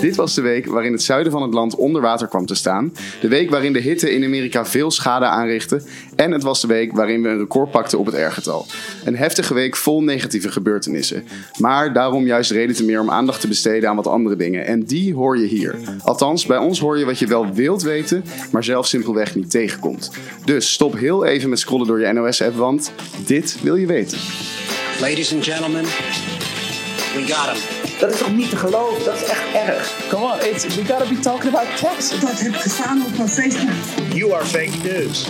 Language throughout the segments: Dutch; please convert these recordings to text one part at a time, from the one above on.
Dit was de week waarin het zuiden van het land onder water kwam te staan. De week waarin de hitte in Amerika veel schade aanrichtte. En het was de week waarin we een record pakten op het R-getal. Een heftige week vol negatieve gebeurtenissen. Maar daarom juist reden te meer om aandacht te besteden aan wat andere dingen. En die hoor je hier. Althans, bij ons hoor je wat je wel wilt weten, maar zelf simpelweg niet tegenkomt. Dus stop heel even met scrollen door je NOS-app, want dit wil je weten. Ladies and gentlemen, we got him. Dat is toch niet te geloven? Dat is echt erg. Come on, it's, we gotta be talking about Texas. Dat heb ik gestaan op mijn Facebook. You are fake news.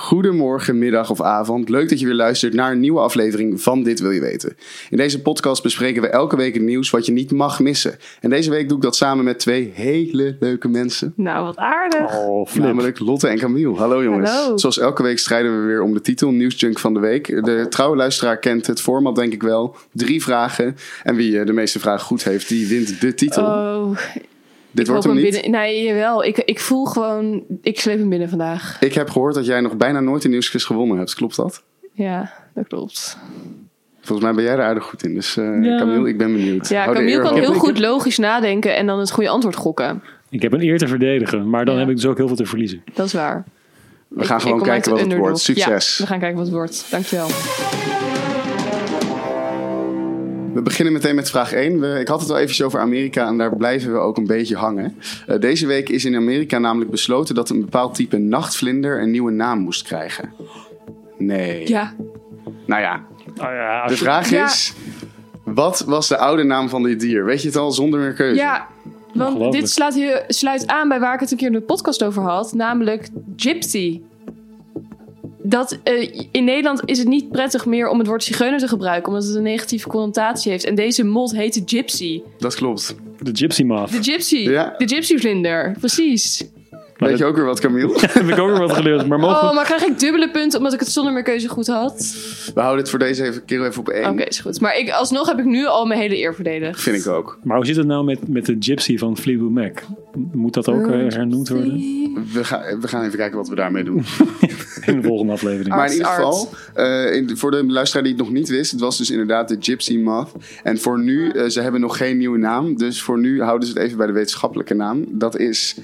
Goedemorgen, middag of avond. Leuk dat je weer luistert naar een nieuwe aflevering van Dit Wil Je Weten. In deze podcast bespreken we elke week het nieuws wat je niet mag missen. En deze week doe ik dat samen met twee hele leuke mensen. Nou, wat aardig. Oh, Namelijk Lotte en Camille. Hallo jongens. Hallo. Zoals elke week strijden we weer om de titel Nieuwsjunk van de week. De trouwe luisteraar kent het format denk ik wel. Drie vragen. En wie eh, de meeste vragen goed heeft, die wint de titel. Oh, Dit ik wordt hem hem niet. binnen. Nee, jawel. Ik, ik voel gewoon, ik sleep hem binnen vandaag. Ik heb gehoord dat jij nog bijna nooit een nieuwsquiz gewonnen hebt. Klopt dat? Ja, dat klopt. Volgens mij ben jij er aardig goed in. Dus eh Ja. Camille, ik ben benieuwd. Ja, Hou Camille kan hoog. heel goed logisch nadenken en dan het goede antwoord gokken. Ik heb een eer te verdedigen, maar dan Ja. heb ik dus ook heel veel te verliezen. Dat is waar. We gaan Ik- gewoon ik kijken wat het wordt. Succes. Ja, we gaan kijken wat het wordt. Dankjewel. We beginnen meteen met vraag 1. We, ik had het al eventjes over Amerika en daar blijven we ook een beetje hangen. Eh, deze week is in Amerika namelijk besloten dat een bepaald type nachtvlinder een nieuwe naam moest krijgen. Nee. Ja. Nou ja, ja, de vraag Ja. is: wat was de oude naam van dit dier? Weet je het al zonder meer keuze? Ja, want dit hier, sluit aan bij waar ik het een keer in de podcast over had. Namelijk Gypsy. Dat, eh, in Nederland is het niet prettig meer om het woord zigeuner te gebruiken. Omdat het een negatieve connotatie heeft. En deze mot heette Gypsy. Dat klopt. de Gypsy Moth. De Gypsy. Ja. De Gypsy vlinder. Precies. Weet je ook weer wat, Camille? heb ik ook weer wat geleerd. Maar mogen Oh, maar krijg ik dubbele punten omdat ik het zonder meer keuze goed had? We houden het voor deze even, keer even op één. Oké, is goed. Maar ik, alsnog heb ik nu al mijn hele eer verdedigd. Vind ik ook. Maar hoe zit het nou met, met de Gypsy van Fleetwood Mac? Moet dat ook eh, hernoemd worden We gaan, we gaan even kijken wat we daarmee doen. in de volgende aflevering? Maar in ieder geval, eh, in, voor de luisteraar die het nog niet wist, het was dus inderdaad de Gypsy Moth. En voor nu, eh, ze hebben nog geen nieuwe naam, dus voor nu houden ze het even bij de wetenschappelijke naam. Dat is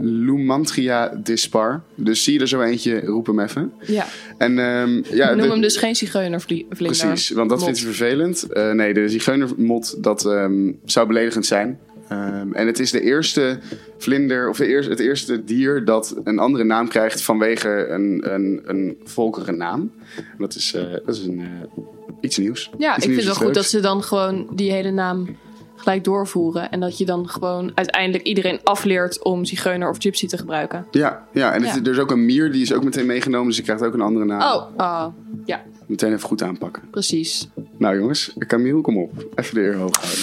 Lumantria dispar. Dus zie je er zo eentje, roep hem even. Ja. En ehm, ja, Noem de- hem dus geen zigeunervlinder. Precies, want dat Mot. vindt ze vervelend. Eh, nee, de zigeunermot, dat ehm, zou beledigend zijn. Ehm, en het is de eerste vlinder, of de eerste, het eerste dier dat een andere naam krijgt vanwege een, een, een volkerennaam. En Dat is, eh, dat is een, eh, iets nieuws. Ja, Iets ik vind het wel goed dat ze dan gewoon die hele naam gelijk doorvoeren. En dat je dan gewoon uiteindelijk iedereen afleert om zigeuner of gypsy te gebruiken. Ja, ja en het- er is ook een mier, die is ook meteen meegenomen, dus die krijgt ook een andere naam. Oh, ah, ja, Meteen even goed aanpakken. precies. Nou jongens, Camille, kom op. Even de eer hoog houden.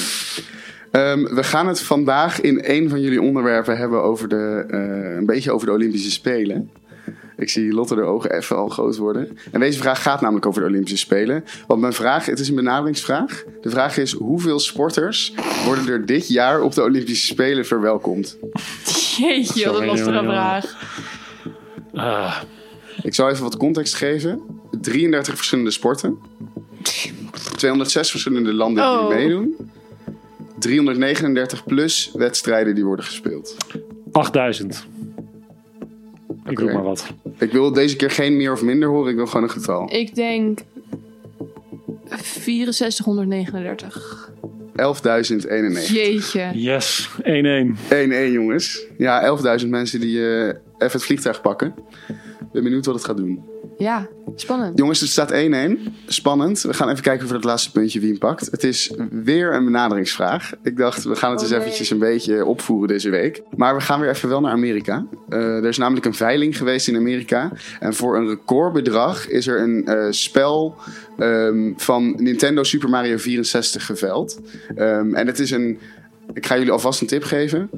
Ehm, we gaan het vandaag in een van jullie onderwerpen hebben over de, eh, een beetje over de Olympische Spelen. Ik zie Lotte de ogen even al groot worden. En deze vraag gaat namelijk over de Olympische Spelen. Want mijn vraag, het is een benaderingsvraag. De vraag is, hoeveel sporters worden er dit jaar op de Olympische Spelen verwelkomd? Jeetje, wat een lastige vraag. Ah, Ik zal even wat context geven. 33 verschillende sporten. 206 verschillende landen die Oh. meedoen. 339 plus wedstrijden die worden gespeeld. 8000. Ik roep maar wat. Ik wil deze keer geen meer of minder horen, ik wil gewoon een getal. Ik denk 6439. 11.091. Jeetje. Yes, 1-1. 1-1 jongens. Ja, 11.000 mensen die eh, even het vliegtuig pakken. Ik ben benieuwd wat het gaat doen. Ja, spannend. Jongens, het staat 1-1. Spannend. We gaan even kijken voor het laatste puntje wie hem pakt. Het is weer een benaderingsvraag. Ik dacht, we gaan het Oh, eens nee. eventjes een beetje opvoeren deze week. Maar we gaan weer even wel naar Amerika. Eh, er is namelijk een veiling geweest in Amerika. En voor een recordbedrag is er een eh, spel ehm, van Nintendo Super Mario 64 geveild. Ehm, en het is een... Ik ga jullie alvast een tip geven.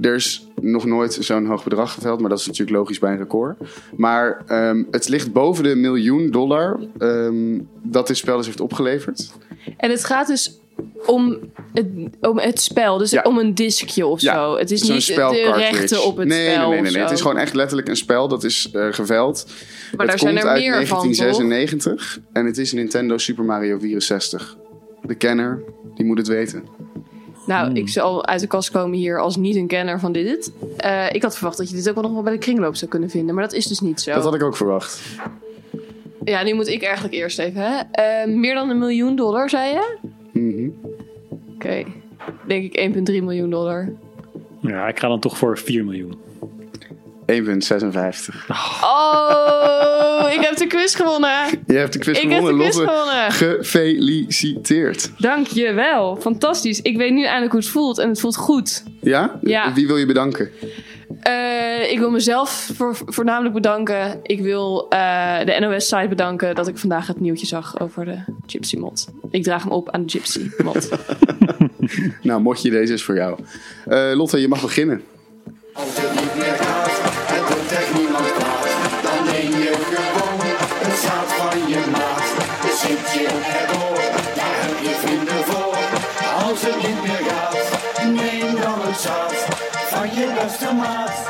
Er is nog nooit zo'n hoog bedrag geveld, maar dat is natuurlijk logisch bij een record. Maar ehm, het ligt boven de miljoen dollar ehm, dat dit spel dus heeft opgeleverd. En het gaat dus om het, om het spel. Dus Ja. om een diskje of Ja, zo. Het is Zo'n niet de rechten op het nee, spel. Nee, nee, nee, nee. Het is gewoon echt letterlijk een spel dat is eh geveld. Maar het daar zijn komt er uit meer van, toch? 1996 en het is Nintendo Super Mario 64. de kenner, die moet het weten. Nou, Hmm. ik zal uit de kast komen hier als niet een kenner van dit. Eh, ik had verwacht dat je dit ook wel nog wel bij de kringloop zou kunnen vinden. Maar dat is dus niet zo. Dat had ik ook verwacht. Ja, nu moet ik eigenlijk eerst even. Hè? Eh, meer dan een miljoen dollar, zei je? Mhm. Oké. Denk ik 1,3 miljoen dollar. Ja, ik ga dan toch voor 4 miljoen. 1,56. Oh, ik heb de quiz gewonnen. Je hebt de quiz Ik heb gewonnen, de quiz Lotte. gewonnen. Gefeliciteerd. Dank je wel. Fantastisch. Ik weet nu eindelijk hoe het voelt. En het voelt goed. Ja? Ja. Wie wil je bedanken? Eh, ik wil mezelf voor, voornamelijk bedanken. Ik wil eh, de NOS-site bedanken dat ik vandaag het nieuwtje zag over de Gypsy Mod. Ik draag hem op aan de Gypsy Mod. Nou, motje, deze is voor jou. Eh, Lotte, je mag beginnen. Als het niet meer gaat, neem dan het zaad van je beste maat.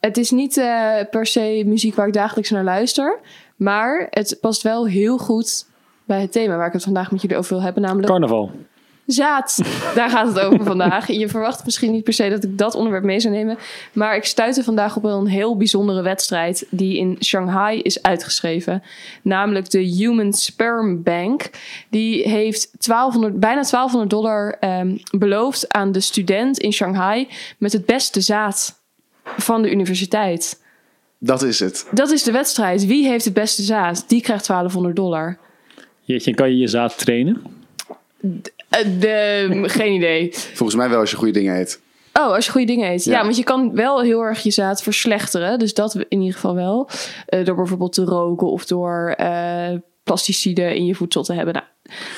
het is niet eh, per se muziek waar ik dagelijks naar luister. Maar het past wel heel goed bij het thema waar ik het vandaag met jullie over wil hebben. Namelijk Carnaval. Zaad. Daar gaat het over vandaag. Je verwacht misschien niet per se dat ik dat onderwerp mee zou nemen. Maar ik stuitte vandaag op een heel bijzondere wedstrijd die in Shanghai is uitgeschreven. Namelijk de Human Sperm Bank. Die heeft 1200, bijna 1200 dollar ehm, beloofd aan de student in Shanghai met het beste zaad van de universiteit. Dat is het. Dat is de wedstrijd. Wie heeft het beste zaad? Die krijgt 1200 dollar. Jeetje, kan je je zaad trainen? Eh, de, geen idee. Volgens mij wel als je goede dingen eet. Oh, als je goede dingen eet. Ja. Ja. want je kan wel heel erg je zaad verslechteren. Dus dat in ieder geval wel. Eh, door bijvoorbeeld te roken of door eh pesticiden in je voedsel te hebben. Nou,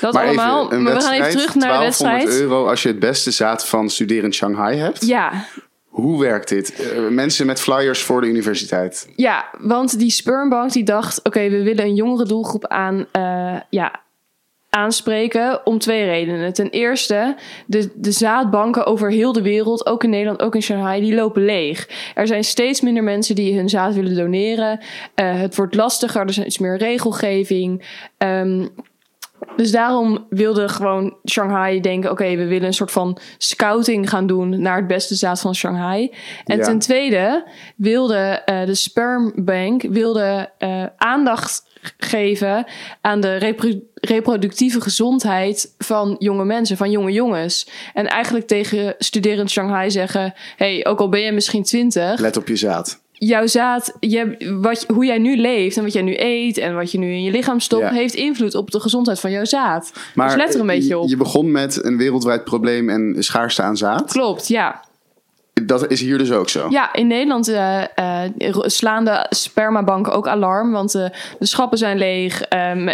dat Maar allemaal. even, maar we gaan even terug naar de 1200 wedstrijd. euro als je het beste zaad van studerend Shanghai hebt. Ja, Hoe werkt dit? Mensen met flyers voor de universiteit. ja, want die spermbank die dacht... oké, we willen een jongere doelgroep aan, ja, aanspreken om twee redenen. Ten eerste, de, de zaadbanken over heel de wereld... ook in Nederland, ook in Shanghai, die lopen leeg. Er zijn steeds minder mensen die hun zaad willen doneren. Eh, het wordt lastiger, er is iets meer regelgeving... Ehm, dus daarom wilde gewoon Shanghai denken: oké, we willen een soort van scouting gaan doen naar het beste zaad van Shanghai. En Ja. ten tweede wilde eh, de Sperm Bank wilde, eh, aandacht geven aan de repro- reproductieve gezondheid van jonge mensen, van jonge jongens. En eigenlijk tegen studerend Shanghai zeggen: hey, ook al ben je misschien 20, Let op je zaad. Jouw zaad, je, wat, hoe jij nu leeft en wat jij nu eet en wat je nu in je lichaam stopt, Ja. heeft invloed op de gezondheid van jouw zaad. Maar dus let er een eh, beetje je- op. Je begon met een wereldwijd probleem en schaarste aan zaad. Klopt, ja. Dat is hier dus ook zo. Ja, in Nederland eh, eh, slaan de spermabanken ook alarm, want de schappen zijn leeg.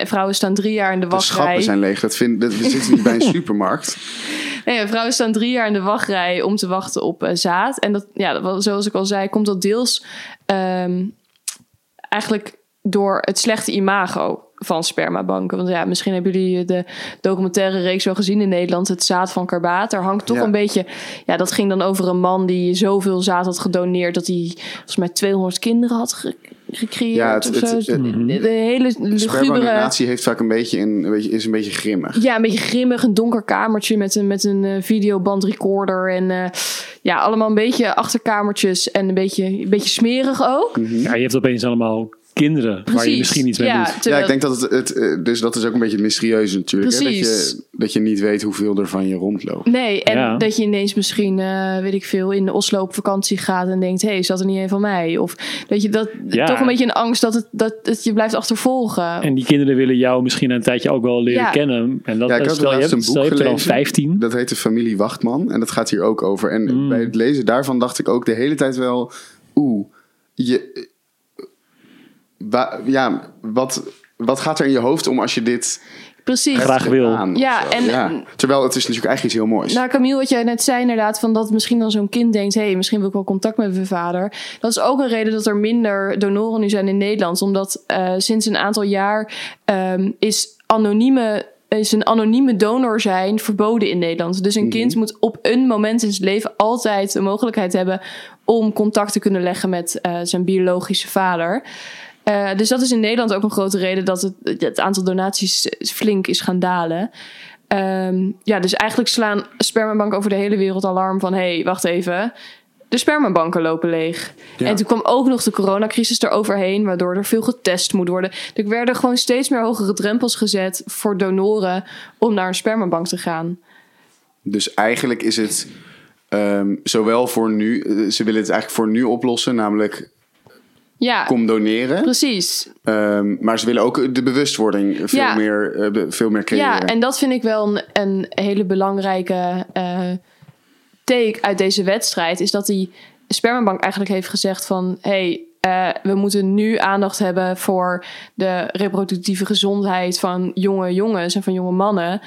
vrouwen staan drie jaar in de De wachtrij. schappen zijn leeg. Dat vind, dat, we zitten niet bij een supermarkt. Nee, vrouwen staan drie jaar in de wachtrij om te wachten op eh, zaad. En dat, ja, dat, zoals ik al zei, komt dat deels ehm, eigenlijk door het slechte imago van spermabanken. Want ja, misschien hebben jullie de documentaire reeks wel gezien in Nederland, het zaad van Karbaat. Daar hangt toch Ja. een beetje, ja, dat ging dan over een man die zoveel zaad had gedoneerd dat hij volgens mij 200 kinderen had ge- gecreëerd. Ja, het- of het- zo. het- de, de hele lugubere... Heeft vaak een beetje een, een beetje, is een beetje grimmig. Ja, een beetje grimmig, een donker kamertje met een, met een eh, videobandrecorder. En eh, ja, allemaal een beetje achterkamertjes en een beetje, een beetje smerig ook. Ja, je hebt opeens allemaal kinderen waar je misschien iets mee ja, doet. Ja, ik denk dat het, het eh, dus dat is ook een beetje het mysterieuze natuurlijk. Hè? Dat, je, dat je niet weet hoeveel er van je rondloopt. Nee, en Ja. dat je ineens misschien, eh, weet ik veel, in Oslo op vakantie gaat en denkt: hé, hey, is dat er niet een van mij? Of dat je dat Ja. toch een beetje een angst dat het, dat het je blijft achtervolgen. En die kinderen willen jou misschien een tijdje ook wel leren Ja. kennen. En dat, Ja, ik stel, je hebt, een stel je boek hebt er dan gelezen. 15. Dat heet de familie Wachtman. En dat gaat hier ook over. En bij het lezen daarvan dacht ik ook de hele tijd wel... Oeh, je... wa- ja, wat, wat gaat er in je hoofd om als je dit Precies. Graag wil. aan Ja, en- Terwijl het is natuurlijk eigenlijk iets heel moois. Nou, Camille, wat jij net zei inderdaad, van dat misschien dan zo'n kind denkt... hé, hey, misschien wil ik wel contact met mijn vader. Dat is ook een reden dat er minder donoren nu zijn in Nederland. Omdat eh, sinds een aantal jaar ehm, is anonieme... Is een anonieme donor zijn verboden in Nederland. Dus een kind moet op een moment in zijn leven altijd de mogelijkheid hebben om contact te kunnen leggen met eh, zijn biologische vader. Eh, dus dat is in Nederland ook een grote reden dat het, het aantal donaties flink is gaan dalen. Ehm, ja, dus eigenlijk slaan spermabanken over de hele wereld alarm van... hé, hey, wacht even, de spermabanken lopen leeg. Ja. En toen kwam ook nog de coronacrisis eroverheen... waardoor er veel getest moet worden. Er werden gewoon steeds meer hogere drempels gezet... voor donoren om naar een spermabank te gaan. Dus eigenlijk is het ehm, zowel voor nu, eh, ze willen het eigenlijk voor nu oplossen, namelijk Ja, kom doneren. precies. Ehm, maar ze willen ook de bewustwording veel, Ja. meer, eh, veel meer creëren. Ja, en dat vind ik wel een, een hele belangrijke eh, take uit deze wedstrijd. Is dat die spermabank eigenlijk heeft gezegd van... hey, eh, we moeten nu aandacht hebben voor de reproductieve gezondheid van jonge jongens en van jonge mannen.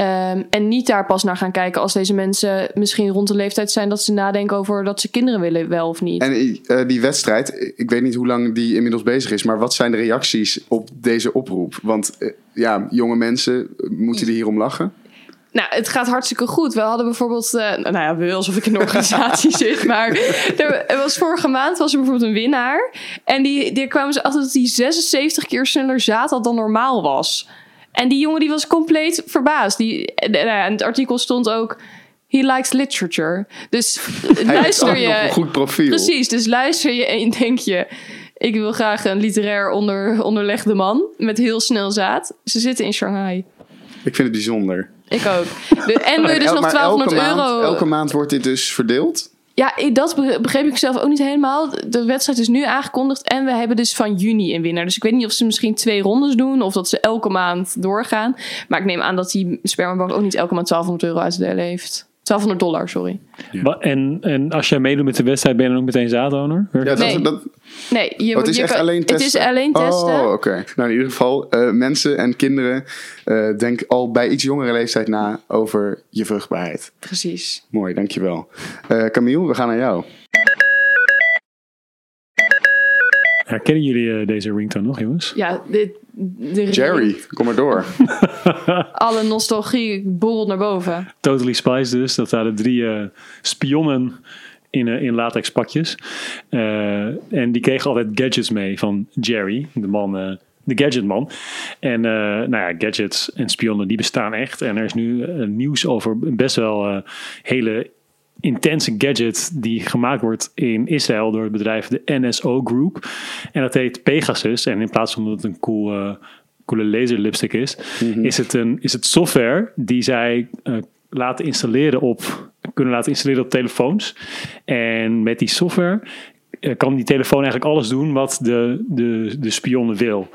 Ehm, en niet daar pas naar gaan kijken als deze mensen misschien rond de leeftijd zijn dat ze nadenken over dat ze kinderen willen, wel of niet. En eh, die wedstrijd, ik weet niet hoe lang die inmiddels bezig is, maar wat zijn de reacties op deze oproep? Want eh, ja, jonge mensen, eh, moeten die hierom lachen? Nou, het gaat hartstikke goed. We hadden bijvoorbeeld, eh, nou ja, we alsof ik in een organisatie zit, maar er, er was vorige maand was er bijvoorbeeld een winnaar en die, die kwamen ze achter dat hij 76 keer sneller zaad had dan normaal was. En die jongen die was compleet verbaasd. Die, en, het artikel stond ook, he likes literature. Dus luister nog je, een goed profiel. precies. Dus luister je en denk je, ik wil graag een literair onder, onderlegde man met heel snel zaad. Ze zitten in Shanghai. Ik vind het bijzonder. Ik ook. De- en wil je dus nog maar 1200 elke euro. Maand, elke maand wordt dit dus verdeeld? Ja, dat be- begreep ik zelf ook niet helemaal. De wedstrijd is nu aangekondigd en we hebben dus van juni een winnaar. Dus ik weet niet of ze misschien twee rondes doen of dat ze elke maand doorgaan. Maar ik neem aan dat die spermabank ook niet elke maand 1200 euro uit te delen heeft. 1200 dollar, sorry. En, en als jij meedoet met de wedstrijd, ben je dan ook meteen zaaddonor? Ja, dat, Nee. dat, Nee, je, oh, het is je echt kan- alleen testen? Het is alleen testen. Oh, oké. Nou, in ieder geval, eh, mensen en kinderen, eh, denk al bij iets jongere leeftijd na over je vruchtbaarheid. Precies. Mooi, dankjewel. Eh Camille, we gaan naar jou. Herkennen jullie eh, deze ringtone nog, jongens? Ja, dit, de Jerry, kom maar door. Alle nostalgie borrelt naar boven. Totally Spice dus. Dat waren drie eh, spionnen in, eh, in latex pakjes. Eh, en die kregen altijd gadgets mee van Jerry, de man... eh, de gadgetman. En eh, nou ja, gadgets en spionnen die bestaan echt. En er is nu nieuws over een best wel hele intense gadget die gemaakt wordt in Israël door het bedrijf de NSO Group. En dat heet Pegasus. En in plaats van dat het een cool, eh, coole laser lipstick is, is, het een, is het software die zij eh, laten installeren op, kunnen laten installeren op telefoons. En met die software eh, kan die telefoon eigenlijk alles doen wat de, de, de spionnen wil.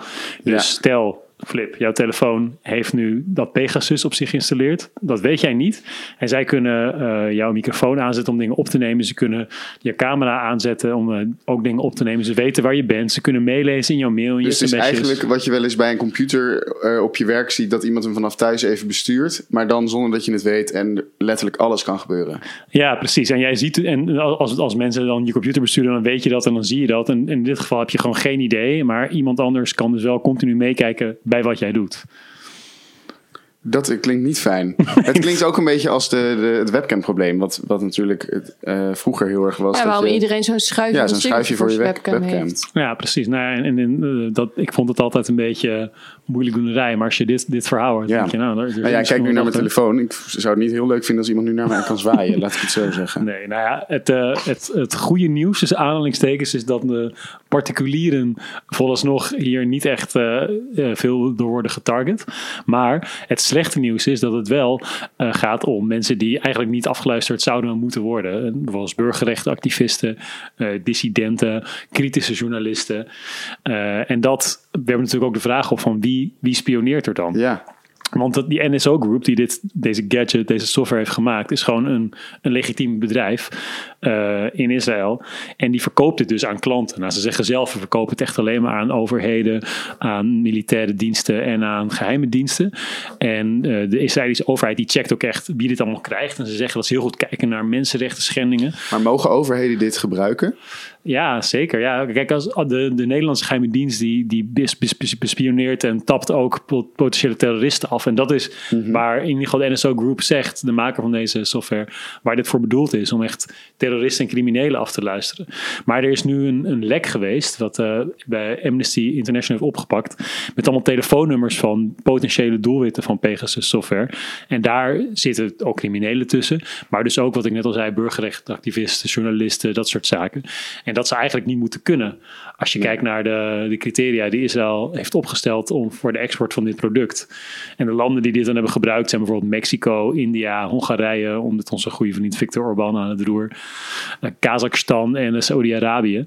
Dus Ja. stel, Flip, jouw telefoon heeft nu dat Pegasus op zich geïnstalleerd. Dat weet jij niet. En zij kunnen eh, jouw microfoon aanzetten om dingen op te nemen. Ze kunnen je camera aanzetten om eh, ook dingen op te nemen. Ze weten waar je bent. Ze kunnen meelezen in jouw mail, in Dus je het is eigenlijk wat je wel eens bij een computer eh, op je werk ziet, dat iemand hem vanaf thuis even bestuurt, maar dan zonder dat je het weet en letterlijk alles kan gebeuren. Ja, precies. En jij ziet, en als, als mensen dan je computer besturen, dan weet je dat en dan zie je dat. En in dit geval heb je gewoon geen idee. Maar iemand anders kan dus wel continu meekijken bij wat jij doet. Dat klinkt niet fijn. het klinkt ook een beetje als de, de, het webcam-probleem, wat, wat natuurlijk het, eh, vroeger heel erg was. Ja, dat waarom je- iedereen zo'n schuifje, Ja, van zo'n schuifje voor je webcam. heeft. Ja, precies. Nou, en, en, eh, dat, ik vond het altijd een beetje moeilijk doenerij. Maar als je dit, dit verhaal hoort, Ja. denk je, nou, er is Nou ja, ik kijk nu naar mijn telefoon. Ik zou het niet heel leuk vinden als iemand nu naar mij kan zwaaien. Laat ik het zo zeggen. Nee, nou ja, het, eh, het, het goede nieuws, dus aanhalingstekens, is dat de particulieren vooralsnog hier niet echt veel door worden getarget. Maar het slechte nieuws is dat het wel eh, gaat om mensen die eigenlijk niet afgeluisterd zouden moeten worden. En Zoals burgerrechtenactivisten, eh, dissidenten, kritische journalisten. Eh, en dat werpt natuurlijk ook de vraag op van wie, wie spioneert er dan? Ja, Want dat, die NSO Group die dit, deze gadget, deze software heeft gemaakt, is gewoon een, een legitiem bedrijf eh, in Israël. En die verkoopt het dus aan klanten. Nou, ze zeggen zelf, we verkopen het echt alleen maar aan overheden, aan militaire diensten en aan geheime diensten. En eh, de Israëlische overheid die checkt ook echt wie dit allemaal krijgt. En ze zeggen dat ze heel goed kijken naar mensenrechten schendingen. maar mogen overheden dit gebruiken? Ja, zeker. Ja, kijk, als de, de Nederlandse geheime dienst die, die bes- bes- bes- bespioneert en tapt ook pot- potentiële terroristen af. En dat is waar in ieder geval de NSO Group zegt, de maker van deze software, waar dit voor bedoeld is. Om echt terroristen terroristen en criminelen af te luisteren. Maar er is nu een, een lek geweest, wat eh, bij Amnesty International heeft opgepakt, met allemaal telefoonnummers van potentiële doelwitten van Pegasus software. En daar zitten ook criminelen tussen, maar dus ook wat ik net al zei, burgerrechtenactivisten, journalisten, dat soort zaken. En dat ze eigenlijk niet moeten kunnen. Als je kijkt naar de, de criteria die Israël heeft opgesteld om, voor de export van dit product. En de landen die dit dan hebben gebruikt zijn bijvoorbeeld Mexico, India, Hongarije, omdat onze goede vriend Viktor Orbán aan het roer, Kazachstan en Saudi-Arabië.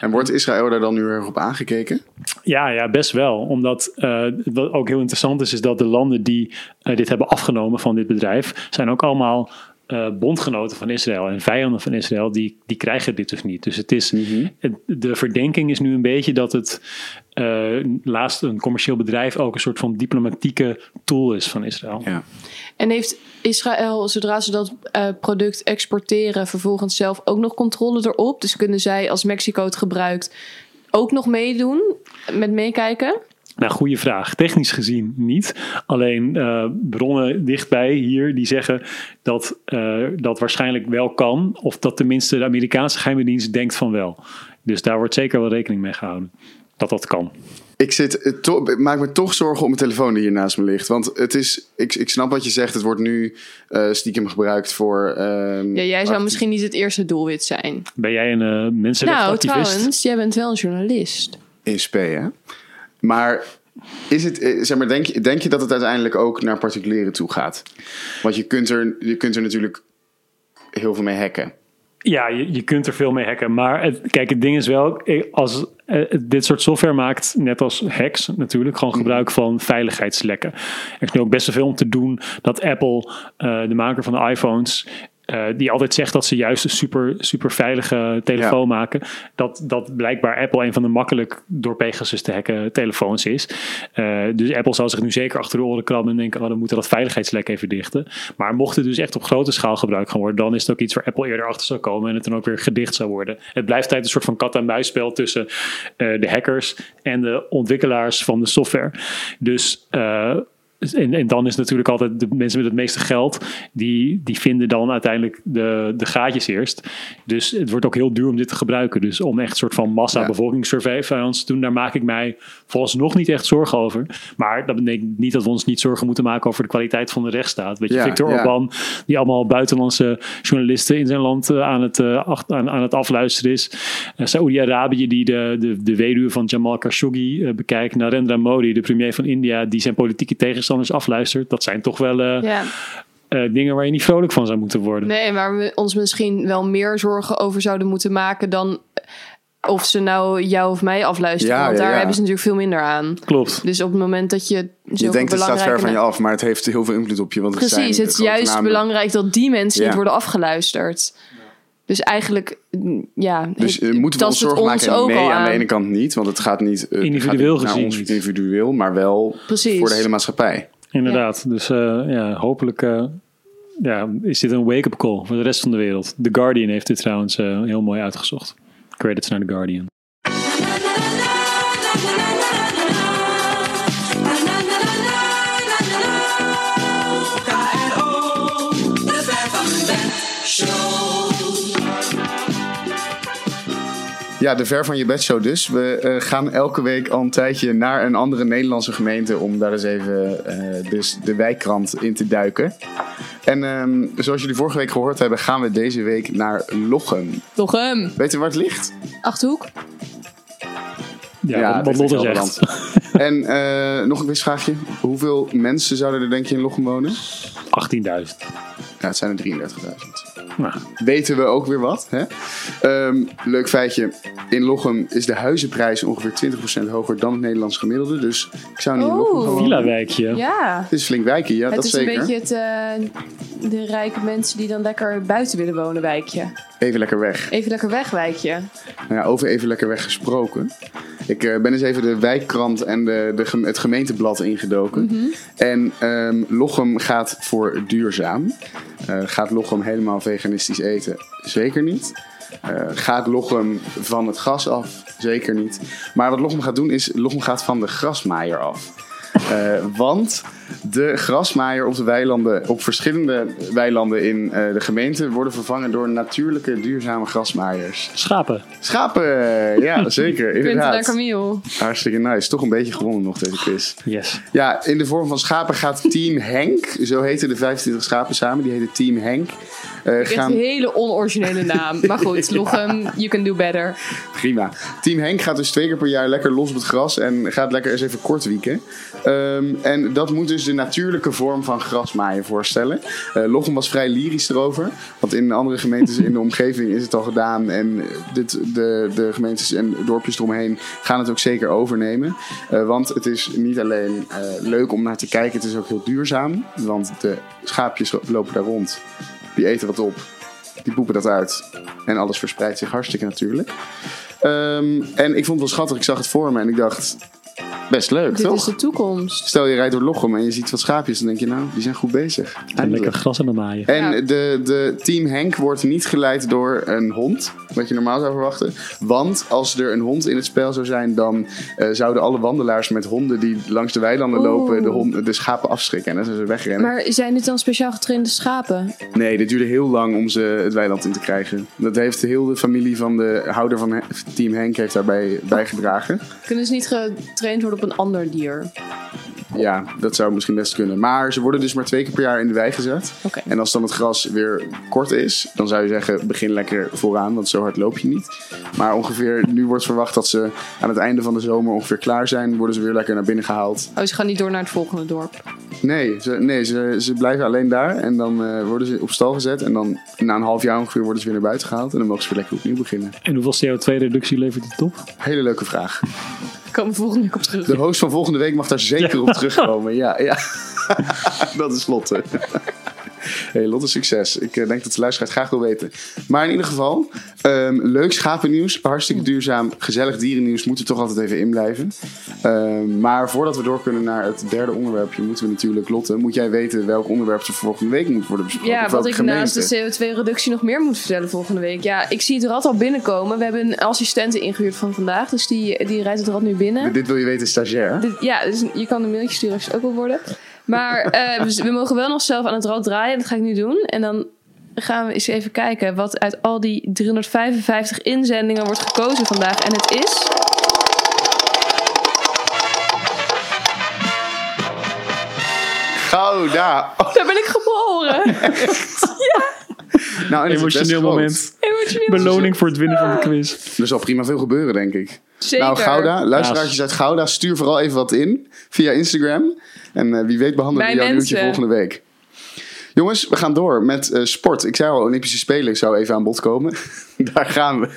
En wordt Israël daar dan nu erg op aangekeken? Ja, ja, best wel. Omdat eh, wat ook heel interessant is, is dat de landen die eh, dit hebben afgenomen van dit bedrijf, zijn ook allemaal eh, bondgenoten van Israël en vijanden van Israël, die, die krijgen dit dus niet. Dus het is, het- de verdenking is nu een beetje dat het eh, laatst een commercieel bedrijf ook een soort van diplomatieke tool is van Israël. Ja. En heeft Israël, zodra ze dat eh, product exporteren, vervolgens zelf ook nog controle erop? Dus kunnen zij, als Mexico het gebruikt, ook nog meedoen met meekijken? Nou, goede vraag. Technisch gezien niet. Alleen eh, bronnen dichtbij hier die zeggen dat eh, dat waarschijnlijk wel kan. Of dat tenminste de Amerikaanse geheime dienst denkt van wel. Dus daar wordt zeker wel rekening mee gehouden. Dat dat kan. Ik, zit, eh, to- ik maak me toch zorgen om mijn telefoon die hier naast me ligt. Want het is, ik, ik snap wat je zegt. Het wordt nu eh, stiekem gebruikt voor. ehm, Ja, jij zou acti- misschien niet het eerste doelwit zijn. Ben jij een uh, Nou, mensenrechtenactivist? trouwens, jij bent wel een journalist. in spe, hè? Maar is het, zeg maar, denk, je, denk je dat het uiteindelijk ook naar particulieren toe gaat? Want je kunt er, je kunt er natuurlijk heel veel mee hacken. Ja, je, je kunt er veel mee hacken. Maar het, kijk, het ding is wel, als eh, dit soort software maakt, net als hacks natuurlijk, gewoon gebruik van veiligheidslekken. Er is nu ook best wel veel om te doen dat Apple, eh, de maker van de iPhones, eh, die altijd zegt dat ze juist een super, super veilige telefoon Ja. maken. Dat, dat blijkbaar Apple een van de makkelijk door Pegasus te hacken telefoons is. Eh, dus Apple zal zich nu zeker achter de oren krabben en denken: oh, dan moeten we dat veiligheidslek even dichten. Maar mocht het dus echt op grote schaal gebruikt gaan worden, dan is het ook iets waar Apple eerder achter zou komen en het dan ook weer gedicht zou worden. Het blijft tijd een soort van kat-en-muisspel tussen eh, de hackers en de ontwikkelaars van de software. Dus. Eh, en, en dan is natuurlijk altijd de mensen met het meeste geld, die, die vinden dan uiteindelijk de, de gaatjes eerst. Dus het wordt ook heel duur om dit te gebruiken. Dus om echt een soort van massa Ja. bevolkingssurveillance te doen, daar maak ik mij vooralsnog niet echt zorgen over. Maar dat betekent niet dat we ons niet zorgen moeten maken over de kwaliteit van de rechtsstaat. Weet je, Ja, Victor ja. Orban, die allemaal buitenlandse journalisten in zijn land eh, aan, het, eh, aan, aan het afluisteren is. Eh, Saoedi-Arabië, die de, de, de weduwe van Jamal Khashoggi bekijkt. Narendra Modi, de premier van India, die zijn politieke tegenstanders afluistert. Dat zijn toch wel eh, Ja. eh, dingen waar je niet vrolijk van zou moeten worden. Nee, waar we ons misschien wel meer zorgen over zouden moeten maken dan of ze nou jou of mij afluisteren. Ja, want ja, daar ja. hebben ze natuurlijk veel minder aan. Klopt. Dus op het moment dat je Je denkt het staat ver van je af, maar het heeft heel veel invloed op je. Want het Precies, zijn het is juist namen. belangrijk dat die mensen Ja. niet worden afgeluisterd. Dus eigenlijk, mm, ja, Dus heeft- eh, moeten we ons het zorgen maken? ook Nee, al aan de ene kant niet. Want het gaat niet eh, het Individueel gaat gezien naar ons niet. individueel, maar wel Precies. voor de hele maatschappij. Inderdaad. Dus eh, ja, hopelijk eh, ja, is dit een wake-up call voor de rest van de wereld. The Guardian heeft dit trouwens eh, heel mooi uitgezocht. Credits naar The Guardian. Ja, de Ver van je bed show dus. We eh, gaan elke week al een tijdje naar een andere Nederlandse gemeente om daar eens even eh, dus de wijkkrant in te duiken. En ehm, zoals jullie vorige week gehoord hebben, gaan we deze week naar Lochem. Toch hem, Weet je waar het ligt? Achterhoek. Ja, Ja, wat, wat Lotte zegt. En eh, nog een quizvraagje. Hoeveel mensen zouden er denk je in Lochem wonen? 18.000. Ja, het zijn er 33.000. Nou, weten we ook weer wat. Hè? Ehm, leuk feitje. In Lochem is de huizenprijs ongeveer 20% hoger dan het Nederlands gemiddelde. Dus ik zou niet in Lochem Oh. wonen. Villa-wijkje. Ja, Het is flink wijken, ja, het dat is zeker. een beetje het, eh, de rijke mensen die dan lekker buiten willen wonen wijkje. Even lekker weg. Even lekker weg wijkje. Nou ja, over even lekker weg gesproken. Ik eh, ben eens even de wijkkrant en de, de, het gemeenteblad ingedoken. Mhm. En Lochem gaat voor duurzaam. Eh, gaat Lochem helemaal veganistisch eten? Zeker niet. Eh, gaat Lochem van het gas af? Zeker niet. Maar wat Lochem gaat doen is, Lochem gaat van de grasmaaier af. Want De grasmaaier op de weilanden, op verschillende weilanden in eh, de gemeente worden vervangen door natuurlijke duurzame grasmaaiers. Schapen. Schapen, ja zeker, inderdaad. Camille. Hartstikke nice. Toch een beetje gewonnen nog deze quiz. Yes. Ja, in de vorm van schapen gaat Team Henk, zo heten de 25 schapen samen, die heten Team Henk. eh, Echt gaan een hele onoriginele naam. Maar goed, Lochem, you can do better. Prima. Team Henk gaat dus twee keer per jaar lekker los op het gras en gaat lekker eens even kort wieken. Ehm, en dat moet dus de natuurlijke vorm van grasmaaien voorstellen. Eh Lochem was vrij lyrisch erover, want in andere gemeentes in de omgeving is het al gedaan. En dit, de, de gemeentes en dorpjes eromheen gaan het ook zeker overnemen. Eh, want het is niet alleen eh, leuk om naar te kijken, het is ook heel duurzaam. Want de schaapjes lopen daar rond, die eten wat op, die poepen dat uit. En alles verspreidt zich hartstikke natuurlijk. Ehm, en ik vond het wel schattig. Ik zag het voor me en ik dacht, best leuk, Dit toch? is de toekomst. Stel je rijdt door Lochem en je ziet wat schaapjes, dan denk je, nou, die zijn goed bezig. En lekker gras aan de maaien. En Ja. de, de team Henk wordt niet geleid door een hond, wat je normaal zou verwachten. Want als er een hond in het spel zou zijn, dan eh, zouden alle wandelaars met honden die langs de weilanden Oeh. lopen, de, hond, de schapen afschrikken. En dan zijn ze wegrennen. Maar zijn dit dan speciaal getrainde schapen? Nee, dit duurde heel lang om ze het weiland in te krijgen. Dat heeft heel de familie van de houder van team Henk heeft daarbij bijgedragen. Kunnen ze niet getraind worden op een ander dier? Ja, dat zou misschien best kunnen. Maar ze worden dus maar twee keer per jaar in de wei gezet. Oké. En als dan het gras weer kort is, dan zou je zeggen: begin lekker vooraan, want zo hard loop je niet. Maar ongeveer, nu wordt verwacht dat ze aan het einde van de zomer ongeveer klaar zijn. Worden ze weer lekker naar binnen gehaald. Oh, ze gaan niet door naar het volgende dorp. Nee, ze, nee, ze, ze blijven alleen daar. En dan eh, worden ze op stal gezet. En dan na een half jaar ongeveer worden ze weer naar buiten gehaald. En dan mogen ze weer lekker opnieuw beginnen. En hoeveel CO2-reductie levert het op? Hele leuke vraag. Komen volgende week op terug. De host van volgende week mag daar zeker op terugkomen. Ja, ja. dat is Lotte. Hey, Lotte, succes. Ik eh, denk dat de luisteraar het graag wil weten. Maar in ieder geval, ehm, leuk schapennieuws. Hartstikke duurzaam, gezellig dierennieuws moet er toch altijd even in blijven. Ehm, maar voordat we door kunnen naar het derde onderwerpje, moeten we natuurlijk, Lotte, moet jij weten welk onderwerp er volgende week moet worden besproken? Ja, wat ik naast de CO2-reductie nog meer moet vertellen volgende week. Ja, ik zie het rad al binnenkomen. We hebben een assistente ingehuurd van vandaag. Dus die, die rijdt het rad nu binnen. Dit wil je weten, stagiair. Dit- ja, dus je kan een mailtje sturen als je het ook wil worden. Maar eh, we, we mogen wel nog zelf aan het rad draaien. Dat ga ik nu doen. En dan gaan we eens even kijken wat uit al die 355 inzendingen wordt gekozen vandaag. En het is... Gouda. Oh, Daar ben ik geboren. nou, en is best Emotioneel moment. Emotioneel. Beloning voor het winnen van de quiz. Er zal prima veel gebeuren, denk ik. Zeker. Nou, Gouda, luisteraartjes uit Gouda, stuur vooral even wat in via Instagram. En eh, wie weet behandelen we jouw nieuwtje mensen. volgende week. Jongens, we gaan door met eh, sport. Ik zei al, Olympische Spelen zou even aan bod komen. Daar gaan we.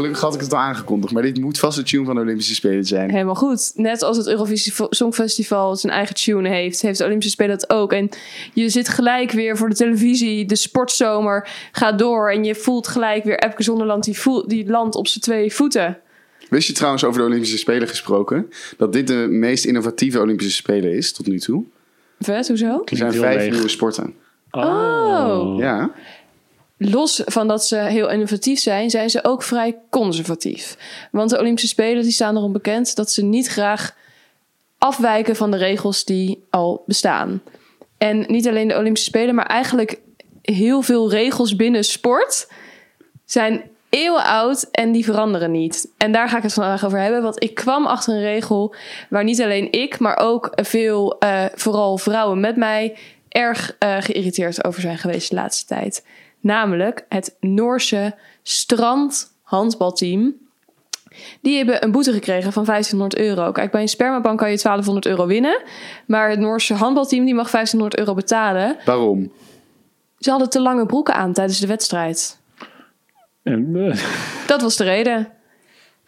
Gelukkig had ik het al aangekondigd, maar dit moet vast de tune van de Olympische Spelen zijn. Helemaal goed. Net als het Eurovisie Songfestival zijn eigen tune heeft, heeft de Olympische Spelen dat ook. En je zit gelijk weer voor de televisie, de sportzomer gaat door. En je voelt gelijk weer Epke Zonderland die, voel, die landt op zijn twee voeten. Wist je trouwens over de Olympische Spelen gesproken, dat dit de meest innovatieve Olympische Spelen is tot nu toe? Vet, hoezo? Er zijn vijf leeg. nieuwe sporten. Oh. Ja, Los van dat ze heel innovatief zijn, zijn ze ook vrij conservatief. Want de Olympische Spelen die staan erom bekend dat ze niet graag afwijken van de regels die al bestaan. En niet alleen de Olympische Spelen, maar eigenlijk heel veel regels binnen sport zijn eeuwen oud en die veranderen niet. En daar ga ik het vandaag over hebben, want ik kwam achter een regel waar niet alleen ik, maar ook veel, eh, vooral vrouwen met mij, erg eh, geïrriteerd over zijn geweest de laatste tijd. Namelijk het Noorse strandhandbalteam. Die hebben een boete gekregen van 1500 euro. Kijk, bij een spermabank kan je 1200 euro winnen. Maar het Noorse handbalteam die mag 1500 euro betalen. waarom? Ze hadden te lange broeken aan tijdens de wedstrijd. En, eh, Dat was de reden.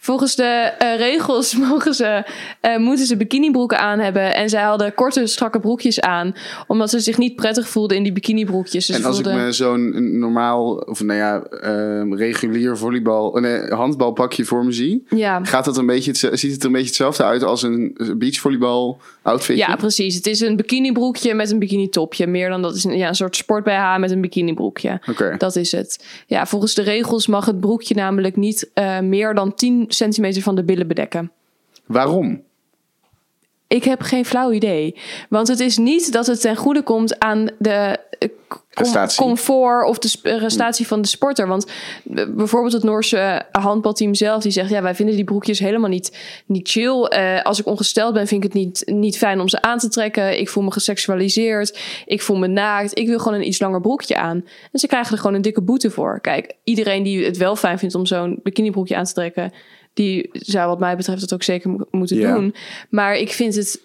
Volgens de eh, regels mogen ze, eh, moeten ze bikinibroeken aan hebben. En zij hadden korte, strakke broekjes aan. Omdat ze zich niet prettig voelden in die bikinibroekjes. Dus En als ik me zo'n normaal, of nou ja, ehm, regulier volleybal, nee, handbalpakje voor me zie, Ja. gaat dat een beetje, ziet het er een beetje hetzelfde uit als een beachvolleybal outfitje? Ja, precies. Het is een bikinibroekje met een bikinitopje. Meer dan dat is een, ja, een soort sport BH met een bikinibroekje. Oké. Dat is het. Ja, volgens de regels mag het broekje namelijk niet eh, meer dan 10 centimeter van de billen bedekken. Waarom? Ik heb geen flauw idee. Want het is niet dat het ten goede komt aan de eh, Prestatie. comfort of de prestatie van de sporter. Want eh, bijvoorbeeld het Noorse handbalteam zelf, die zegt: Ja, wij vinden die broekjes helemaal niet, niet chill. Eh, als ik ongesteld ben, vind ik het niet, niet fijn om ze aan te trekken. Ik voel me geseksualiseerd. Ik voel me naakt. Ik wil gewoon een iets langer broekje aan. En ze krijgen er gewoon een dikke boete voor. Kijk, iedereen die het wel fijn vindt om zo'n bikinibroekje aan te trekken. Die zou wat mij betreft het ook zeker mo- moeten doen. Maar ik vind het.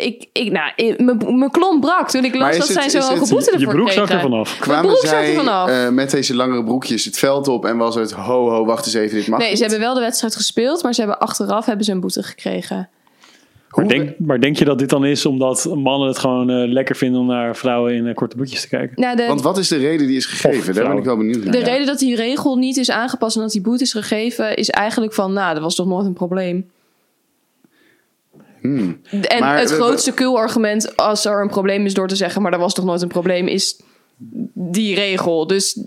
Ik, ik, nou, mijn mijn klomp brak toen ik las dat het- zij hoge boete Je broek er vanaf. Kwamen broek er zij vanaf. eh, met deze langere broekjes het veld op en was het ho ho, wacht eens even, dit mag nee, niet? ze hebben wel de wedstrijd gespeeld, maar ze hebben achteraf hebben ze een boete gekregen. Maar denk, maar denk je dat dit dan is omdat mannen het gewoon eh, lekker vinden om naar vrouwen in eh, korte broekjes te kijken? Nou, de, Want wat is de reden die is gegeven? Daar ben ik wel benieuwd naar. de Ja. reden dat die regel niet is aangepast en dat die boete is gegeven, is eigenlijk van, nou, dat was toch nooit een probleem. En Maar het grootste kul-argument als er een probleem is door te zeggen, maar dat was toch nooit een probleem, is die regel. Dus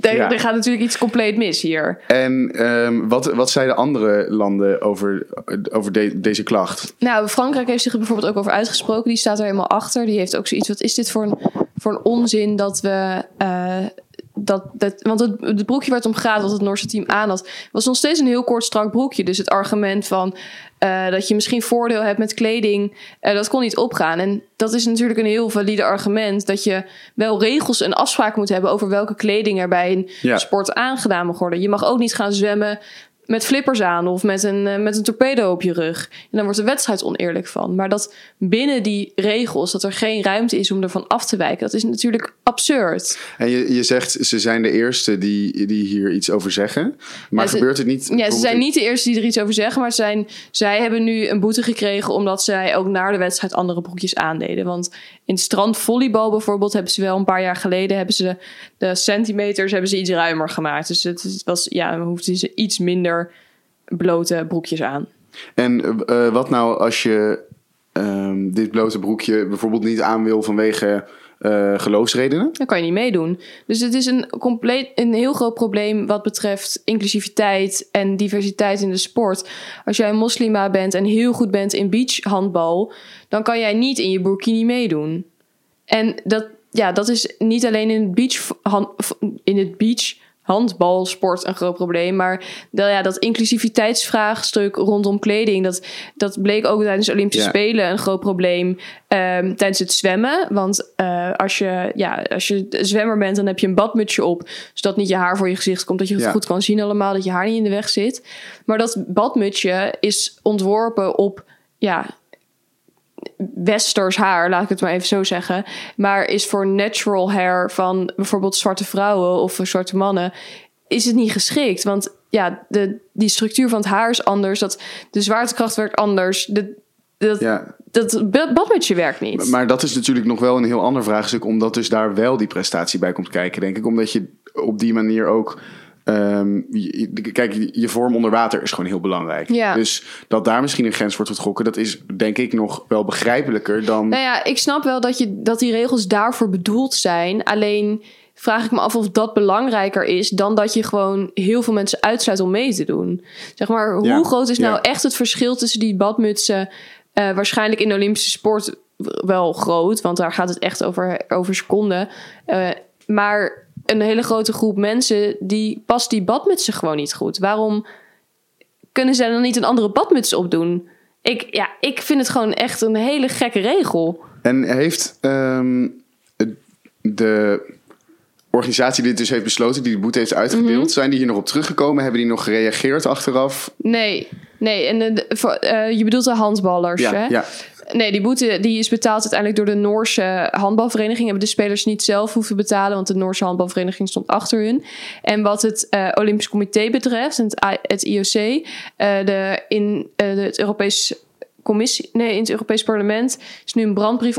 er, Ja. er gaat natuurlijk iets compleet mis hier. En ehm, wat, wat zeiden andere landen over, over de- deze klacht? Nou, Frankrijk heeft zich er bijvoorbeeld ook over uitgesproken. Die staat er helemaal achter. Die heeft ook zoiets. Wat is dit voor een, voor een onzin dat we. eh, dat, dat, want het, het broekje waar het om gaat, wat het Noorse team aan had, was nog steeds een heel kort strak broekje. Dus het argument van eh, dat je misschien voordeel hebt met kleding, eh, dat kon niet opgaan. En dat is natuurlijk een heel valide argument. Dat je wel regels en afspraken moet hebben over welke kleding er bij een Ja. sport aangedaan mag worden. Je mag ook niet gaan zwemmen met flippers aan of met een, eh, met een torpedo op je rug. En dan wordt de wedstrijd oneerlijk van. Maar dat binnen die regels, dat er geen ruimte is om ervan af te wijken, dat is natuurlijk absurd. En je, je zegt, ze zijn de eerste die, die hier iets over zeggen. Maar Ja, ze- gebeurt het niet... Ja, ze zijn niet de eerste die er iets over zeggen, maar zijn, zij hebben nu een boete gekregen omdat zij ook naar de wedstrijd andere broekjes aandeden. Want in strandvolleybal bijvoorbeeld hebben ze wel een paar jaar geleden hebben ze de, de centimeters hebben ze iets ruimer gemaakt. Dus het was ja, dan hoefden ze iets minder blote broekjes aan. En eh, wat nou als je ehm, dit blote broekje bijvoorbeeld niet aan wil vanwege eh, geloofsredenen? Dan kan je niet meedoen. Dus het is een, compleet, een heel groot probleem wat betreft inclusiviteit en diversiteit in de sport. Als jij een moslima bent en heel goed bent in beachhandbal, dan kan jij niet in je burkini meedoen. En dat, ja, dat is niet alleen in het beach, in het beach handbalsport een groot probleem. Maar dat, ja, dat inclusiviteitsvraagstuk rondom kleding, dat, dat bleek ook tijdens de Olympische Ja. Spelen een groot probleem. Ehm, tijdens het zwemmen. Want eh, als, je, ja, als je zwemmer bent, dan heb je een badmutsje op. Zodat niet je haar voor je gezicht komt. Dat je het Ja. goed kan zien allemaal. Dat je haar niet in de weg zit. Maar dat badmutsje is ontworpen op... Ja, westers haar, laat ik het maar even zo zeggen. Maar is voor natural hair van bijvoorbeeld zwarte vrouwen of voor zwarte mannen, is het niet geschikt. Want ja, de, die structuur van het haar is anders. Dat, de zwaartekracht werkt anders. De, dat, Ja, dat ba- badmutsje werkt niet. maar dat is natuurlijk nog wel een heel ander vraagstuk, omdat dus daar wel die prestatie bij komt kijken, denk ik. Omdat je op die manier ook. Ehm, je- je- kijk, je vorm onder water is gewoon heel belangrijk. Ja. Dus dat daar misschien een grens wordt getrokken, dat is denk ik nog wel begrijpelijker dan. Nou ja, ik snap wel dat, je, dat die regels daarvoor bedoeld zijn. Alleen vraag ik me af of dat belangrijker is dan dat je gewoon heel veel mensen uitsluit om mee te doen. Zeg maar, hoe Ja, groot is nou ja. echt het verschil tussen die badmutsen? eh, waarschijnlijk in de Olympische sport wel groot, want daar gaat het echt over, over seconden. Eh, maar een hele grote groep mensen die past die badmutsen gewoon niet goed. Waarom kunnen zij dan niet een andere badmuts opdoen? Ik, ja, ik vind het gewoon echt een hele gekke regel. En heeft ehm, de organisatie die dit dus heeft besloten, die de boete heeft uitgedeeld, Mhm. zijn die hier nog op teruggekomen? Hebben die nog gereageerd achteraf? Nee, nee. En de, de- voor, eh, je bedoelt de handballers, Ja, hè? ja. Nee, die boete die is betaald uiteindelijk door de Noorse handbalvereniging. Hebben de spelers niet zelf hoeven betalen, want de Noorse handbalvereniging stond achter hun. En wat het eh, Olympisch Comité betreft, het, IOC, eh, de, in eh, het Europees Commissie, nee, in het Europees Parlement is nu een brandbrief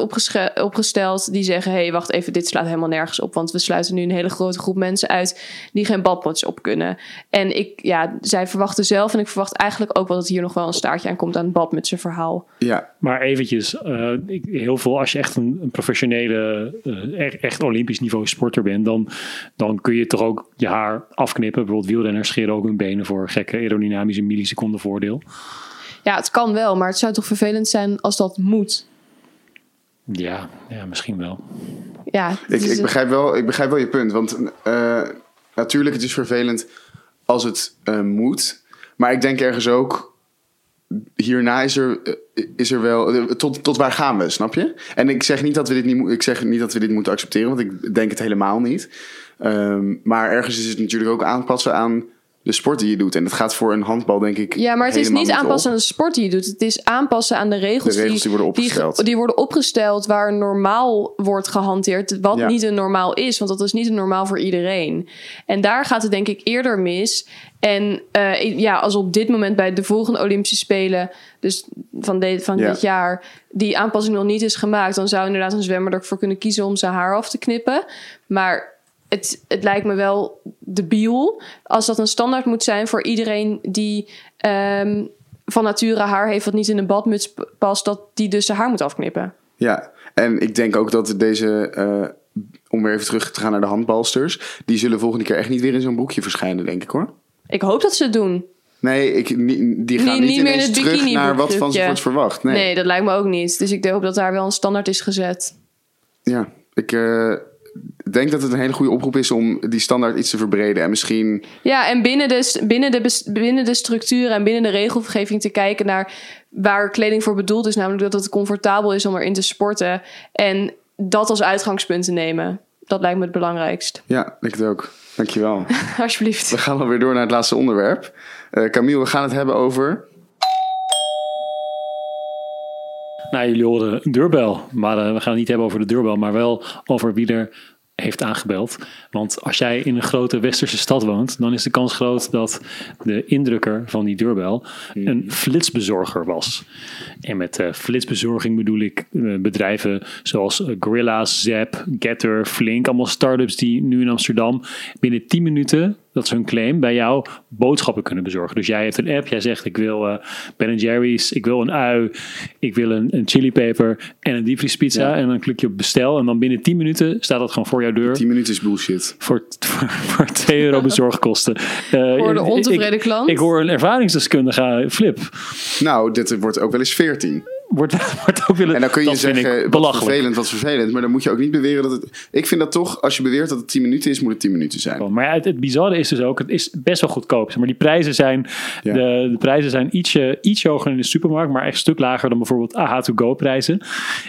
opgesteld die zeggen: hé, hey, wacht even, dit slaat helemaal nergens op, want we sluiten nu een hele grote groep mensen uit die geen badmuts op kunnen. En ik, ja, zij verwachten zelf en ik verwacht eigenlijk ook wel dat hier nog wel een staartje aan komt aan het badmutsenverhaal. Ja, Maar eventjes, eh, ik- heel veel, als je echt een, een professionele, eh, echt, echt Olympisch niveau sporter bent, dan, dan kun je toch ook je haar afknippen. Bijvoorbeeld wielrenners scheren ook hun benen voor gekke aerodynamische milliseconden voordeel. Ja, het kan wel, maar het zou toch vervelend zijn als dat moet. Ja, ja misschien wel. Ja, ik, is ik, begrijp wel, ik begrijp wel je punt. Want eh, natuurlijk, het is vervelend als het eh, moet. Maar ik denk ergens ook, hierna is er, eh, is er wel. tot, tot waar gaan we, snap je? En ik zeg niet dat we dit niet, ik zeg niet dat we dit moeten accepteren, want ik denk het helemaal niet. Ehm, maar ergens is het natuurlijk ook aanpassen aan de sport die je doet. En het gaat voor een handbal, denk ik. ja, maar het is niet aanpassen op. aan de sport die je doet. Het is aanpassen aan de regels, De regels die worden opgesteld. Die, worden opgesteld waar normaal wordt gehanteerd. Wat Ja. niet een normaal is, want dat is niet een normaal voor iedereen. En daar gaat het denk ik eerder mis. En eh, ja, als op dit moment bij de volgende Olympische Spelen, dus van, de, van Ja. dit jaar, die aanpassing nog niet is gemaakt, dan zou inderdaad een zwemmer ervoor kunnen kiezen om zijn haar af te knippen. Maar het, het lijkt me wel debiel als dat een standaard moet zijn voor iedereen die ehm, van nature haar heeft wat niet in een badmuts past, dat die dus zijn haar moet afknippen. Ja, en ik denk ook dat deze, eh, om weer even terug te gaan naar de handbalsters, die zullen volgende keer echt niet weer in zo'n broekje verschijnen, denk ik hoor. Ik hoop dat ze het doen. Nee, ik, die gaan Nee, niet, niet meer in ineens het terug naar wat van ze wordt verwacht. Nee, Nee. dat lijkt me ook niet. Dus ik hoop dat daar wel een standaard is gezet. Ja, ik eh, denk dat het een hele goede oproep is om die standaard iets te verbreden. En misschien, Ja, en binnen de, s- binnen, de, binnen de structuur en binnen de regelgeving te kijken naar waar kleding voor bedoeld is. Namelijk dat het comfortabel is om erin te sporten. En dat als uitgangspunt te nemen. Dat lijkt me het belangrijkst. ja, ik het ook. Dankjewel. Alsjeblieft. We gaan alweer door naar het laatste onderwerp. Eh Camille, we gaan het hebben over... Nou, jullie horen een deurbel. Maar eh, we gaan het niet hebben over de deurbel, maar wel over wie er heeft aangebeld. Want als jij in een grote westerse stad woont, dan is de kans groot dat de indrukker van die deurbel een flitsbezorger was. En met eh, flitsbezorging bedoel ik eh, bedrijven zoals eh, Gorilla, Zap, Getter, Flink, allemaal start-ups die nu in Amsterdam binnen 10 minuten, dat is hun claim, bij jou boodschappen kunnen bezorgen. Dus jij hebt een app, jij zegt ik wil eh Ben Jerry's, ik wil een ui, ik wil een, een chilipeper en een diepvriespizza. Ja. En dan klik je op bestel en dan binnen 10 minuten staat dat gewoon voor jouw deur. 10 minuten is bullshit. Voor, voor, voor 2 euro bezorgkosten. Eh, Voor de ontevreden ik, klant. Ik hoor een ervaringsdeskundige, Flip. Nou, dit wordt ook wel eens 14. Wordt, wordt ook willen, En dan kun je zeggen, wat vervelend, wat vervelend. Maar dan moet je ook niet beweren dat het... Ik vind dat toch, als je beweert dat het 10 minuten is, moet het 10 minuten zijn. Maar ja, het, het bizarre is dus ook, het is best wel goedkoop. Maar die prijzen zijn, Ja. de, de prijzen zijn ietsje, iets hoger in de supermarkt, maar echt een stuk lager dan bijvoorbeeld AH2Go prijzen.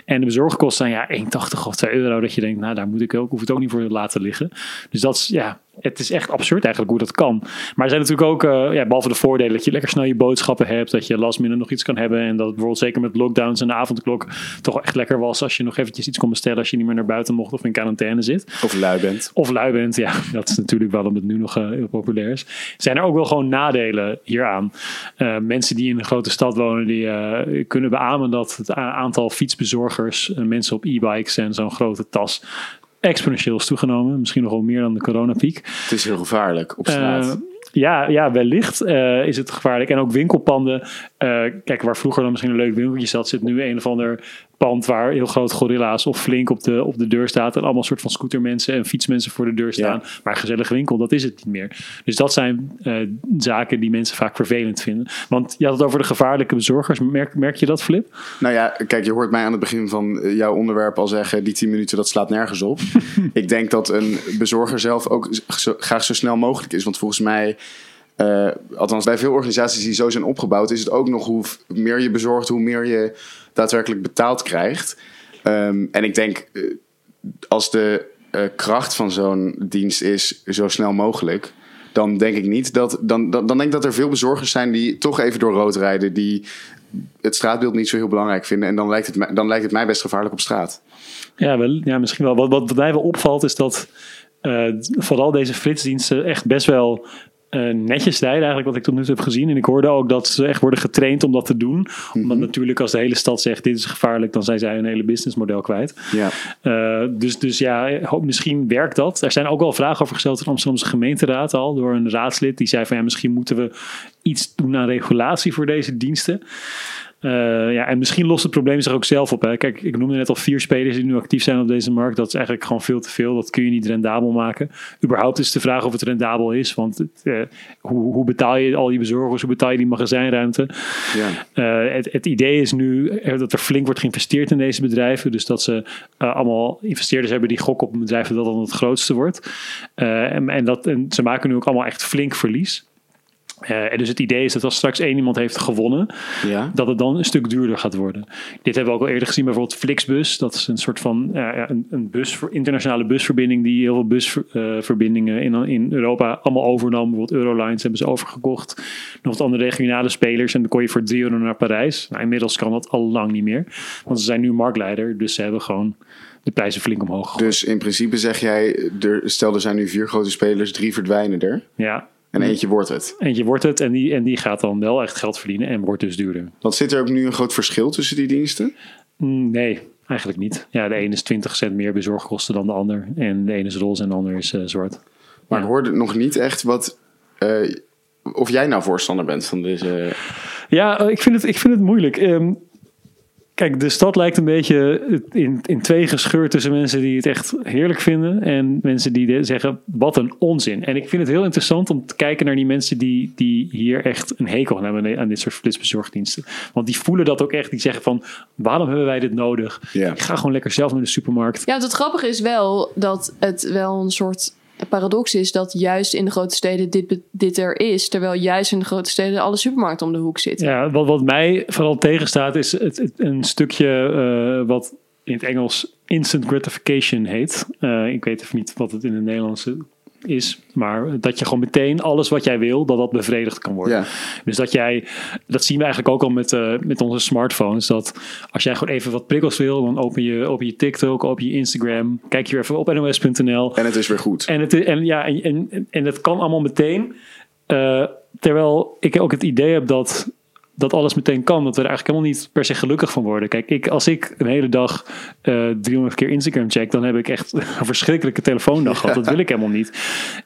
En de bezorgkosten zijn ja 1,80 of 2 euro. Dat je denkt, nou daar moet ik ook, hoef het ook niet voor te laten liggen. Dus dat is, ja, het is echt absurd eigenlijk hoe dat kan. Maar er zijn natuurlijk ook, eh, ja, behalve de voordelen dat je lekker snel je boodschappen hebt, dat je last minute nog iets kan hebben. En dat het bijvoorbeeld zeker met lockdowns en de avondklok toch echt lekker was als je nog eventjes iets kon bestellen als je niet meer naar buiten mocht of in quarantaine zit. Of lui bent. Of lui bent, ja, dat is natuurlijk waarom het nu nog eh, heel populair is. Zijn er ook wel gewoon nadelen hieraan? Eh, mensen die in een grote stad wonen, die kunnen beamen dat het aantal fietsbezorgers, mensen op e-bikes en zo'n grote tas exponentieel is toegenomen. Misschien nog wel meer dan de coronapiek. Het is heel gevaarlijk op straat. Eh, ja, ja, wellicht eh, is het gevaarlijk. En ook winkelpanden. Eh, kijk, waar vroeger dan misschien een leuk winkeltje zat, zit nu een of ander pand waar heel groot gorilla's of flink op de, op de deur staat. En allemaal soort van scootermensen en fietsmensen voor de deur staan. Maar een gezellige winkel, dat is het niet meer. Dus dat zijn eh, zaken die mensen vaak vervelend vinden. Want je had het over de gevaarlijke bezorgers. Merk, merk je dat, Flip? Nou ja, kijk, je hoort mij aan het begin van eh, jouw onderwerp al zeggen... die 10 minuten, dat slaat nergens op. ik denk dat een bezorger zelf ook zo, graag zo snel mogelijk is. Want volgens mij... eh, althans, bij veel organisaties die zo zijn opgebouwd... is het ook nog hoe meer je bezorgt... hoe meer je daadwerkelijk betaald krijgt. Ehm, en ik denk, eh, als de eh, kracht van zo'n dienst is zo snel mogelijk... dan denk ik niet dat. Dan, dan, denk ik dat er veel bezorgers zijn die toch even door rood rijden. Die het straatbeeld niet zo heel belangrijk vinden. En dan lijkt het, dan lijkt het mij best gevaarlijk op straat. Ja, wel, ja misschien wel. Wat, wat, mij wel opvalt is dat vooral deze flitsdiensten echt best wel eh, netjes rijden, eigenlijk wat ik tot nu toe heb gezien. En ik hoorde ook dat ze echt worden getraind om dat te doen. Omdat natuurlijk als de hele stad zegt dit is gevaarlijk, dan zijn zij hun hele businessmodel kwijt. Ja. Eh, dus, dus ja, hoop- misschien werkt dat. Er zijn ook wel vragen over gesteld in de Amsterdamse gemeenteraad al door een raadslid. Die zei van ja, misschien moeten we iets doen aan regulatie voor deze diensten. Eh, ja, en misschien lost het probleem zich ook zelf op. Hè. Kijk, ik noemde net al vier spelers die nu actief zijn op deze markt. Dat is eigenlijk gewoon veel te veel. Dat kun je niet rendabel maken. Überhaupt is de vraag of het rendabel is. Want het, eh, hoe, hoe betaal je al die bezorgers? Hoe betaal je die magazijnruimte? Ja. Eh, het, het idee is nu dat er flink wordt geïnvesteerd in deze bedrijven. Dus dat ze allemaal investeerders hebben die gokken op een bedrijf dat dan het grootste wordt. En, en, dat, en ze maken nu ook allemaal echt flink verlies. Eh, en dus het idee is dat als straks één iemand heeft gewonnen, Ja. dat het dan een stuk duurder gaat worden. Dit hebben we ook al eerder gezien, bijvoorbeeld Flixbus. Dat is een soort van eh, een, een bus, internationale busverbinding die heel veel busverbindingen in, in Europa allemaal overnam. Bijvoorbeeld Eurolines hebben ze overgekocht. Nog wat andere regionale spelers. En dan kon je voor 3 euro naar Parijs. Nou, inmiddels kan dat al lang niet meer. Want ze zijn nu marktleider, dus ze hebben gewoon de prijzen flink omhoog gegooid. Dus in principe zeg jij, er, stel er zijn nu vier grote spelers, drie verdwijnen er. Ja, En eentje wordt het. eentje wordt het en die, en die gaat dan wel echt geld verdienen en wordt dus duurder. Want zit er ook nu een groot verschil tussen die diensten? Mm, Nee, eigenlijk niet. Ja, de ene is 20 cent meer bezorgkosten dan de ander. En de ene is roze en de ander is eh, zwart. Maar Ja. ik hoorde nog niet echt wat. eh, of jij nou voorstander bent van deze. Ja, eh, ik vind het, ik vind het moeilijk. Ehm, kijk, de stad lijkt een beetje in, in twee gescheurd tussen mensen die het echt heerlijk vinden en mensen die de- zeggen, wat een onzin. En ik vind het heel interessant om te kijken naar die mensen die, die hier echt een hekel aan hebben aan dit soort flitsbezorgdiensten. Want die voelen dat ook echt. Die zeggen van, waarom hebben wij dit nodig? Ja. Ik ga gewoon lekker zelf naar de supermarkt. Ja, het grappige is wel dat het wel een soort paradox is dat juist in de grote steden dit, dit er is, terwijl juist in de grote steden alle supermarkten om de hoek zitten. Ja, wat, wat mij vooral tegenstaat is het, het- een stukje eh, wat in het Engels instant gratification heet. Eh, ik weet even niet wat het in het Nederlands is, maar dat je gewoon meteen alles wat jij wil, dat dat bevredigd kan worden. Ja. Dus dat jij, dat zien we eigenlijk ook al met, eh, met onze smartphones, dat als jij gewoon even wat prikkels wil, dan open je, open je TikTok, open je Instagram, kijk je weer even op nos.nl. En het is weer goed. En, het, en, ja, en, en, en het kan allemaal meteen. Eh, terwijl ik ook het idee heb dat, dat alles meteen kan. Dat we er eigenlijk helemaal niet per se gelukkig van worden. Kijk, ik, als ik een hele dag eh 300 keer Instagram check... dan heb ik echt een verschrikkelijke telefoondag gehad. Dat wil ik helemaal niet.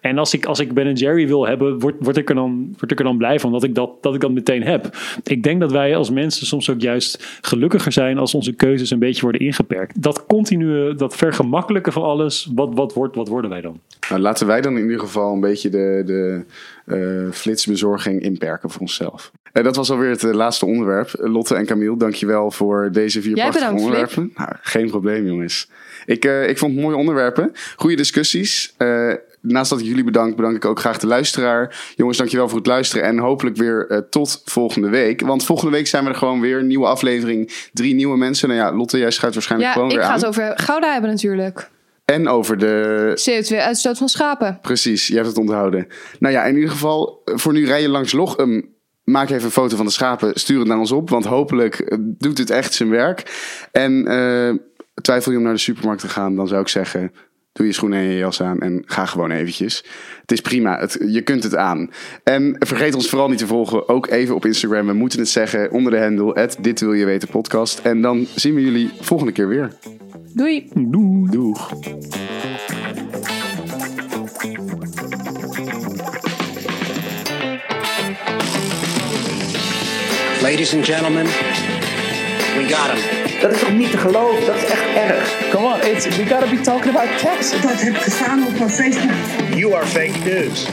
En als ik, als ik Ben Jerry wil hebben... Word, word, ik er dan, word ik er dan blij van dat ik dat, dat ik dat meteen heb. Ik denk dat wij als mensen soms ook juist gelukkiger zijn... als onze keuzes een beetje worden ingeperkt. Dat continue, dat vergemakkelijken van alles... wat, wat, wordt, wat worden wij dan? Nou, laten wij dan in ieder geval een beetje de, de eh, flitsbezorging inperken voor onszelf. En dat was alweer het eh, laatste onderwerp. Lotte en Camille, dankjewel voor deze vier Jij prachtige bedankt, onderwerpen. Nou, geen probleem, jongens. Ik, eh, ik vond het mooie onderwerpen. Goede discussies. Naast dat ik jullie bedank, bedank ik ook graag de luisteraar. Jongens, dankjewel voor het luisteren. En hopelijk weer tot volgende week. Want volgende week zijn we er gewoon weer. Nieuwe aflevering. Drie nieuwe mensen. Nou ja, Lotte, jij schuift waarschijnlijk Ja, gewoon ik weer ga aan. het over Gouda hebben natuurlijk. En over de CO2-uitstoot van schapen. Precies, je hebt het onthouden. Nou ja, in ieder geval, eh, voor nu rij je langs Lochem. Maak even een foto van de schapen, stuur het naar ons op. Want hopelijk eh, doet het echt zijn werk. En eh, twijfel je om naar de supermarkt te gaan, dan zou ik zeggen... Doe je schoenen en je jas aan en ga gewoon eventjes. Het is prima, het, je kunt het aan. En vergeet ons vooral niet te volgen, ook even op Instagram. We moeten het zeggen onder de handle, dit wil je weten podcast. En dan zien we jullie volgende keer weer. Doei! Doei. Doeg! Ladies and gentlemen, we got him. Dat is toch niet te geloven? Dat is echt erg. Come on, it's we gotta be talking about taxes. Dat heb ik gestaan op mijn Facebook. You are fake news.